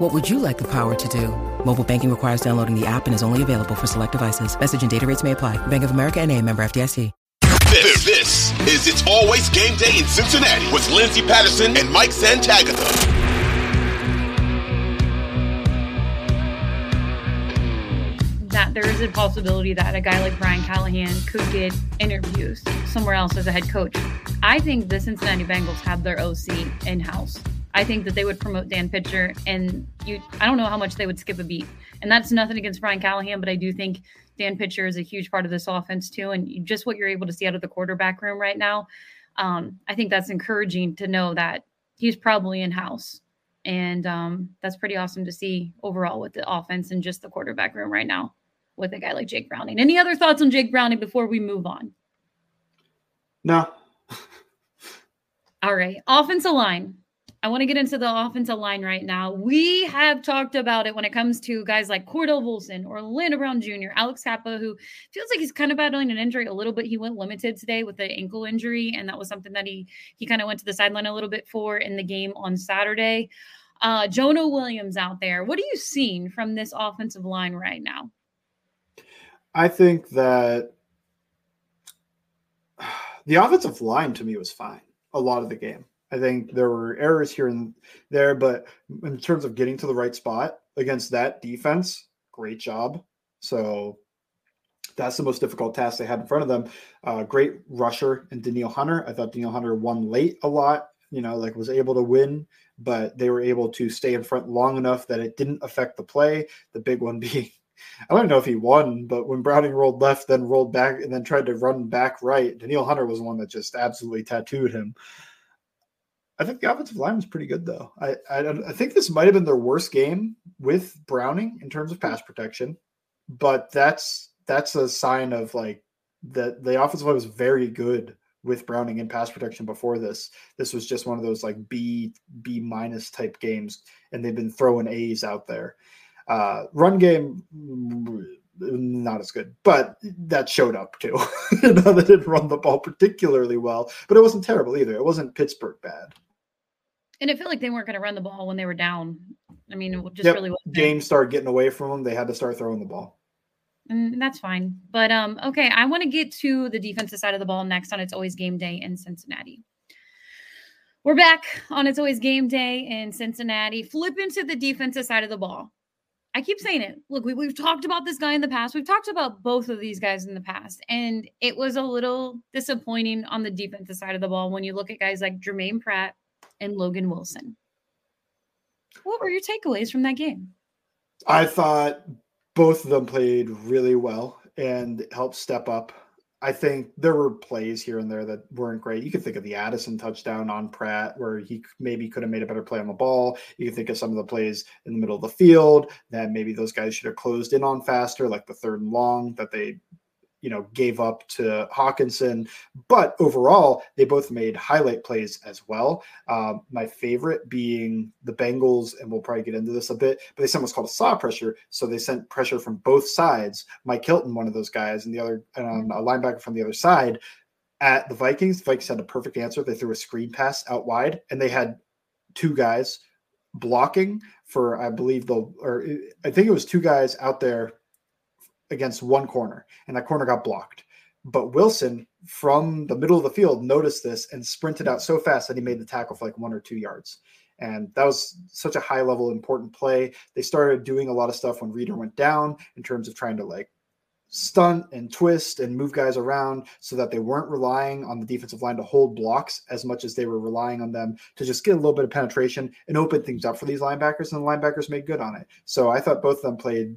What would you like the power to do? Mobile banking requires downloading the app and is only available for select devices. Message and data rates may apply. Bank of America and a member FDIC. This, this is It's Always Game Day in Cincinnati with Lindsay Patterson and Mike Santagata. that there is a possibility that a guy like Brian Callahan could get interviews somewhere else as a head coach. I think the Cincinnati Bengals have their OC in house. I think that they would promote Dan Pitcher, and you. I don't know how much they would skip a beat, and that's nothing against Brian Callahan, but I do think Dan Pitcher is a huge part of this offense too, and just what you're able to see out of the quarterback room right now. Um, I think that's encouraging to know that he's probably in house, and um, that's pretty awesome to see overall with the offense and just the quarterback room right now with a guy like Jake Browning. Any other thoughts on Jake Browning before we move on? No. All right. Offensive line. I want to get into the offensive line right now. We have talked about it when it comes to guys like Cordell Volson, Orlando Brown Jr., Alex Cappa, who feels like he's kind of battling an injury a little bit. He went limited today with the ankle injury, and that was something that he he kind of went to the sideline a little bit for in the game on Saturday. Uh, Jonah Williams out there. What are you seeing from this offensive line right now? I think that the offensive line to me was fine a lot of the game. I think there were errors here and there, but in terms of getting to the right spot against that defense, great job. So that's the most difficult task they had in front of them. Uh, great rusher and Danielle Hunter. I thought Danielle Hunter won late a lot, you know, like was able to win, but they were able to stay in front long enough that it didn't affect the play. The big one being I don't know if he won, but when Browning rolled left, then rolled back, and then tried to run back right, Danielle Hunter was the one that just absolutely tattooed him. I think the offensive line was pretty good, though. I, I, I think this might have been their worst game with Browning in terms of pass protection, but that's that's a sign of like that the offensive line was very good with Browning in pass protection before this. This was just one of those like B B minus type games, and they've been throwing A's out there. Uh, run game, not as good, but that showed up too. you know, they didn't run the ball particularly well, but it wasn't terrible either. It wasn't Pittsburgh bad. And it felt like they weren't going to run the ball when they were down. I mean, it just yep. really games started getting away from them. They had to start throwing the ball. And that's fine. But um, okay, I want to get to the defensive side of the ball next on It's Always Game Day in Cincinnati. We're back on It's Always Game Day in Cincinnati. Flip into the defensive side of the ball. I keep saying it. Look, we, we've talked about this guy in the past. We've talked about both of these guys in the past. And it was a little disappointing on the defensive side of the ball when you look at guys like Germaine Pratt and Logan Wilson. What were uh, your takeaways from that game? I thought both of them played really well and helped step up I think there were plays here and there that weren't great. You could think of the Addison touchdown on Pratt, where he maybe could have made a better play on the ball. You can think of some of the plays in the middle of the field that maybe those guys should have closed in on faster, like the third and long that they you know gave up to Hockenson. But overall, they both made highlight plays as well. Um, my favorite being the Bengals, and we'll probably get into this a bit. But they sent what's called a saw pressure, so they sent pressure from both sides. Mike Hilton, one of those guys, and the other um, a linebacker from the other side. At the Vikings, the Vikings had a perfect answer. They threw a screen pass out wide, and they had two guys blocking for I believe the or I think it was two guys out there against one corner, and that corner got blocked. But Wilson from the middle of the field noticed this and sprinted out so fast that he made the tackle for like one or two yards. And that was such a high level, important play. They started doing a lot of stuff when Reader went down in terms of trying to like stunt and twist and move guys around so that they weren't relying on the defensive line to hold blocks as much as they were relying on them to just get a little bit of penetration and open things up for these linebackers. And the linebackers made good on it. So I thought both of them played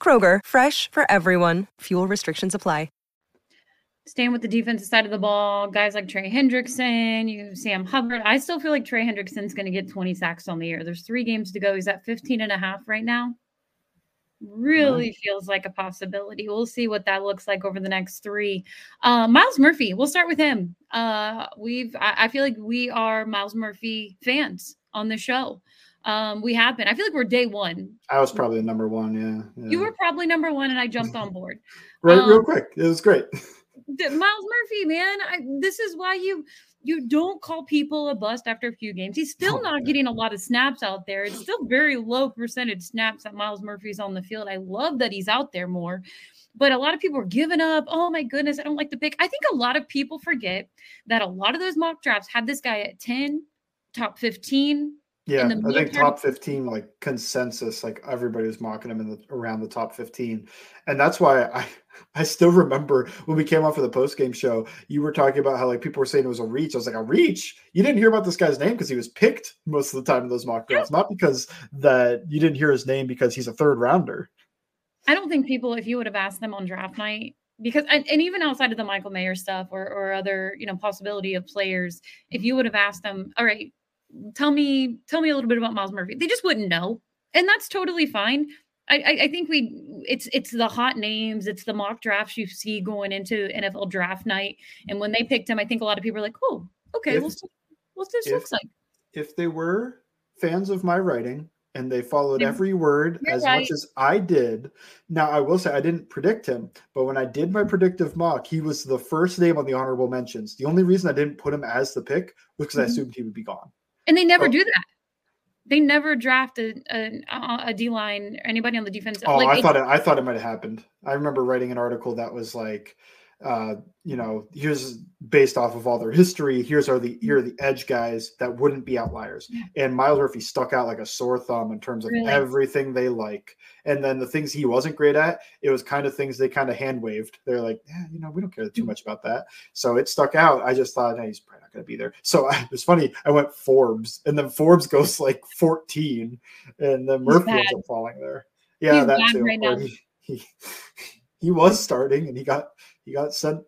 Kroger, fresh for everyone. Fuel restrictions apply. Staying with the defensive side of the ball, guys like Trey Hendrickson, you have Sam Hubbard. I still feel like Trey Hendrickson's going to get 20 sacks on the year. There's three games to go. He's at 15 and a half right now. Really mm-hmm. feels like a possibility. We'll see what that looks like over the next three. Uh, Myles Murphy, we'll start with him. Uh, we've, I, I, feel like we are Myles Murphy fans on the show. Um, we have been. I feel like we're day one. I was probably number one. Yeah, yeah. You were probably number one, and I jumped on board. right, um, real quick. It was great. Myles Murphy, man, I, this is why you you don't call people a bust after a few games. He's still oh, not getting a lot of snaps out there. It's still very low percentage snaps that Myles Murphy's on the field. I love that he's out there more. But a lot of people are giving up. Oh my goodness, I don't like the pick. I think a lot of people forget that a lot of those mock drafts had this guy at 10, top 15, yeah, I think top 15, like consensus, like everybody was mocking him in the around the top 15. And that's why I I still remember when we came off of the post game show, you were talking about how like people were saying it was a reach. I was like, a reach? You didn't hear about this guy's name because he was picked most of the time in those mock drafts, not because that you didn't hear his name because he's a third rounder. I don't think people, if you would have asked them on draft night, because and, and even outside of the Michael Mayer stuff or or other, you know, possibility of players, if you would have asked them, all right, tell me tell me a little bit about Myles Murphy. They just wouldn't know, and that's totally fine. I, I, I think we it's it's the hot names, it's the mock drafts you see going into NFL draft night, and when they picked him, I think a lot of people are like, "Oh, okay, if, we'll see what this if, looks like." If they were fans of my writing and they followed every word as right. much as I did. Now, I will say I didn't predict him, but when I did my predictive mock, he was the first name on the honorable mentions. The only reason I didn't put him as the pick was because mm-hmm. I assumed he would be gone. And they never oh. do that. They never draft a, a, a D line or anybody on the defense. Oh, like, I thought it, I thought it might have happened. I remember writing an article that was like, uh, you know, here's based off of all their history. Here's are the here are the edge guys that wouldn't be outliers. And Myles Murphy stuck out like a sore thumb in terms of really? everything they like. And then the things he wasn't great at, it was kind of things they kind of hand waved. They're like, yeah, you know, we don't care too mm. much about that. So it stuck out. I just thought, hey, he's probably not going to be there. So I, it's funny. I went Forbes, and then Forbes goes like 14, and then Murphy ends up falling there. Yeah, he's that too. Right he, he, he was starting, and he got he got sent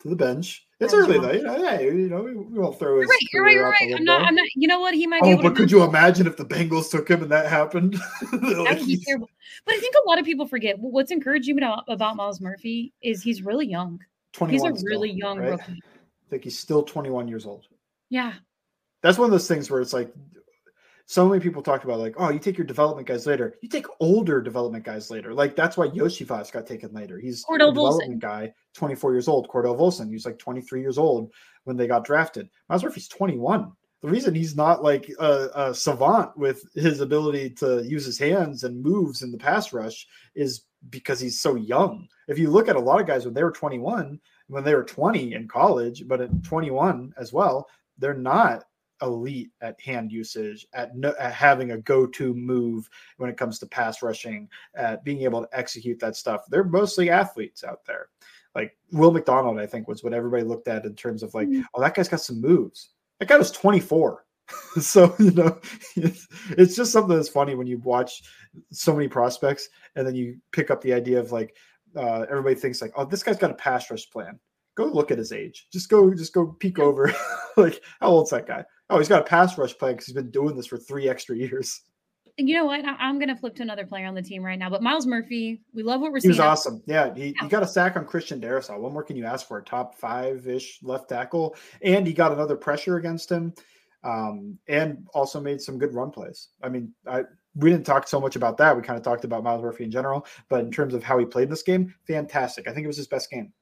to the bench. It's early though. You know, hey, you know, we, we won't throw his. You're right. You're right. You're right. I'm not. I'm not. You know what? He might. Be. Oh, but could you imagine if the Bengals took him and that happened? like, that would be terrible. But I think a lot of people forget what's encouraging about, about Myles Murphy is he's really young. He's a really still, young right? rookie. I think he's still 21 years old. Yeah. That's one of those things where it's like so many people talk about like, oh, you take your development guys later. You take older development guys later. Like that's why Iosivas got taken later. He's Cordell a development Volson. guy, 24 years old. Cordell Volson, he's like 23 years old when they got drafted. Myles Murphy's 21. The reason he's not like a, a savant with his ability to use his hands and moves in the pass rush is because he's so young. If you look at a lot of guys when they were 21, when they were 20 in college, but at 21 as well, they're not elite at hand usage, at, no, at having a go-to move when it comes to pass rushing, at being able to execute that stuff. They're mostly athletes out there. Like Will McDonald, I think, was what everybody looked at in terms of like, mm-hmm. oh, that guy's got some moves. That guy was 24. so you know it's, it's just something that's funny when you watch so many prospects and then you pick up the idea of like uh, everybody thinks like oh this guy's got a pass rush plan go look at his age just go just go peek over like how old's that guy Oh, he's got a pass rush plan because he's been doing this for three extra years. you know what? I, am going to flip to another player on the team right now. But Myles Murphy, we love what we're seeing. He was awesome. Yeah, he, yeah. he got a sack on Christian Darrisaw. What more can you ask for? A top five ish left tackle, and he got another pressure against him, um, and also made some good run plays. I mean, I we didn't talk so much about that. We kind of talked about Myles Murphy in general, but in terms of how he played this game, fantastic. I think it was his best game.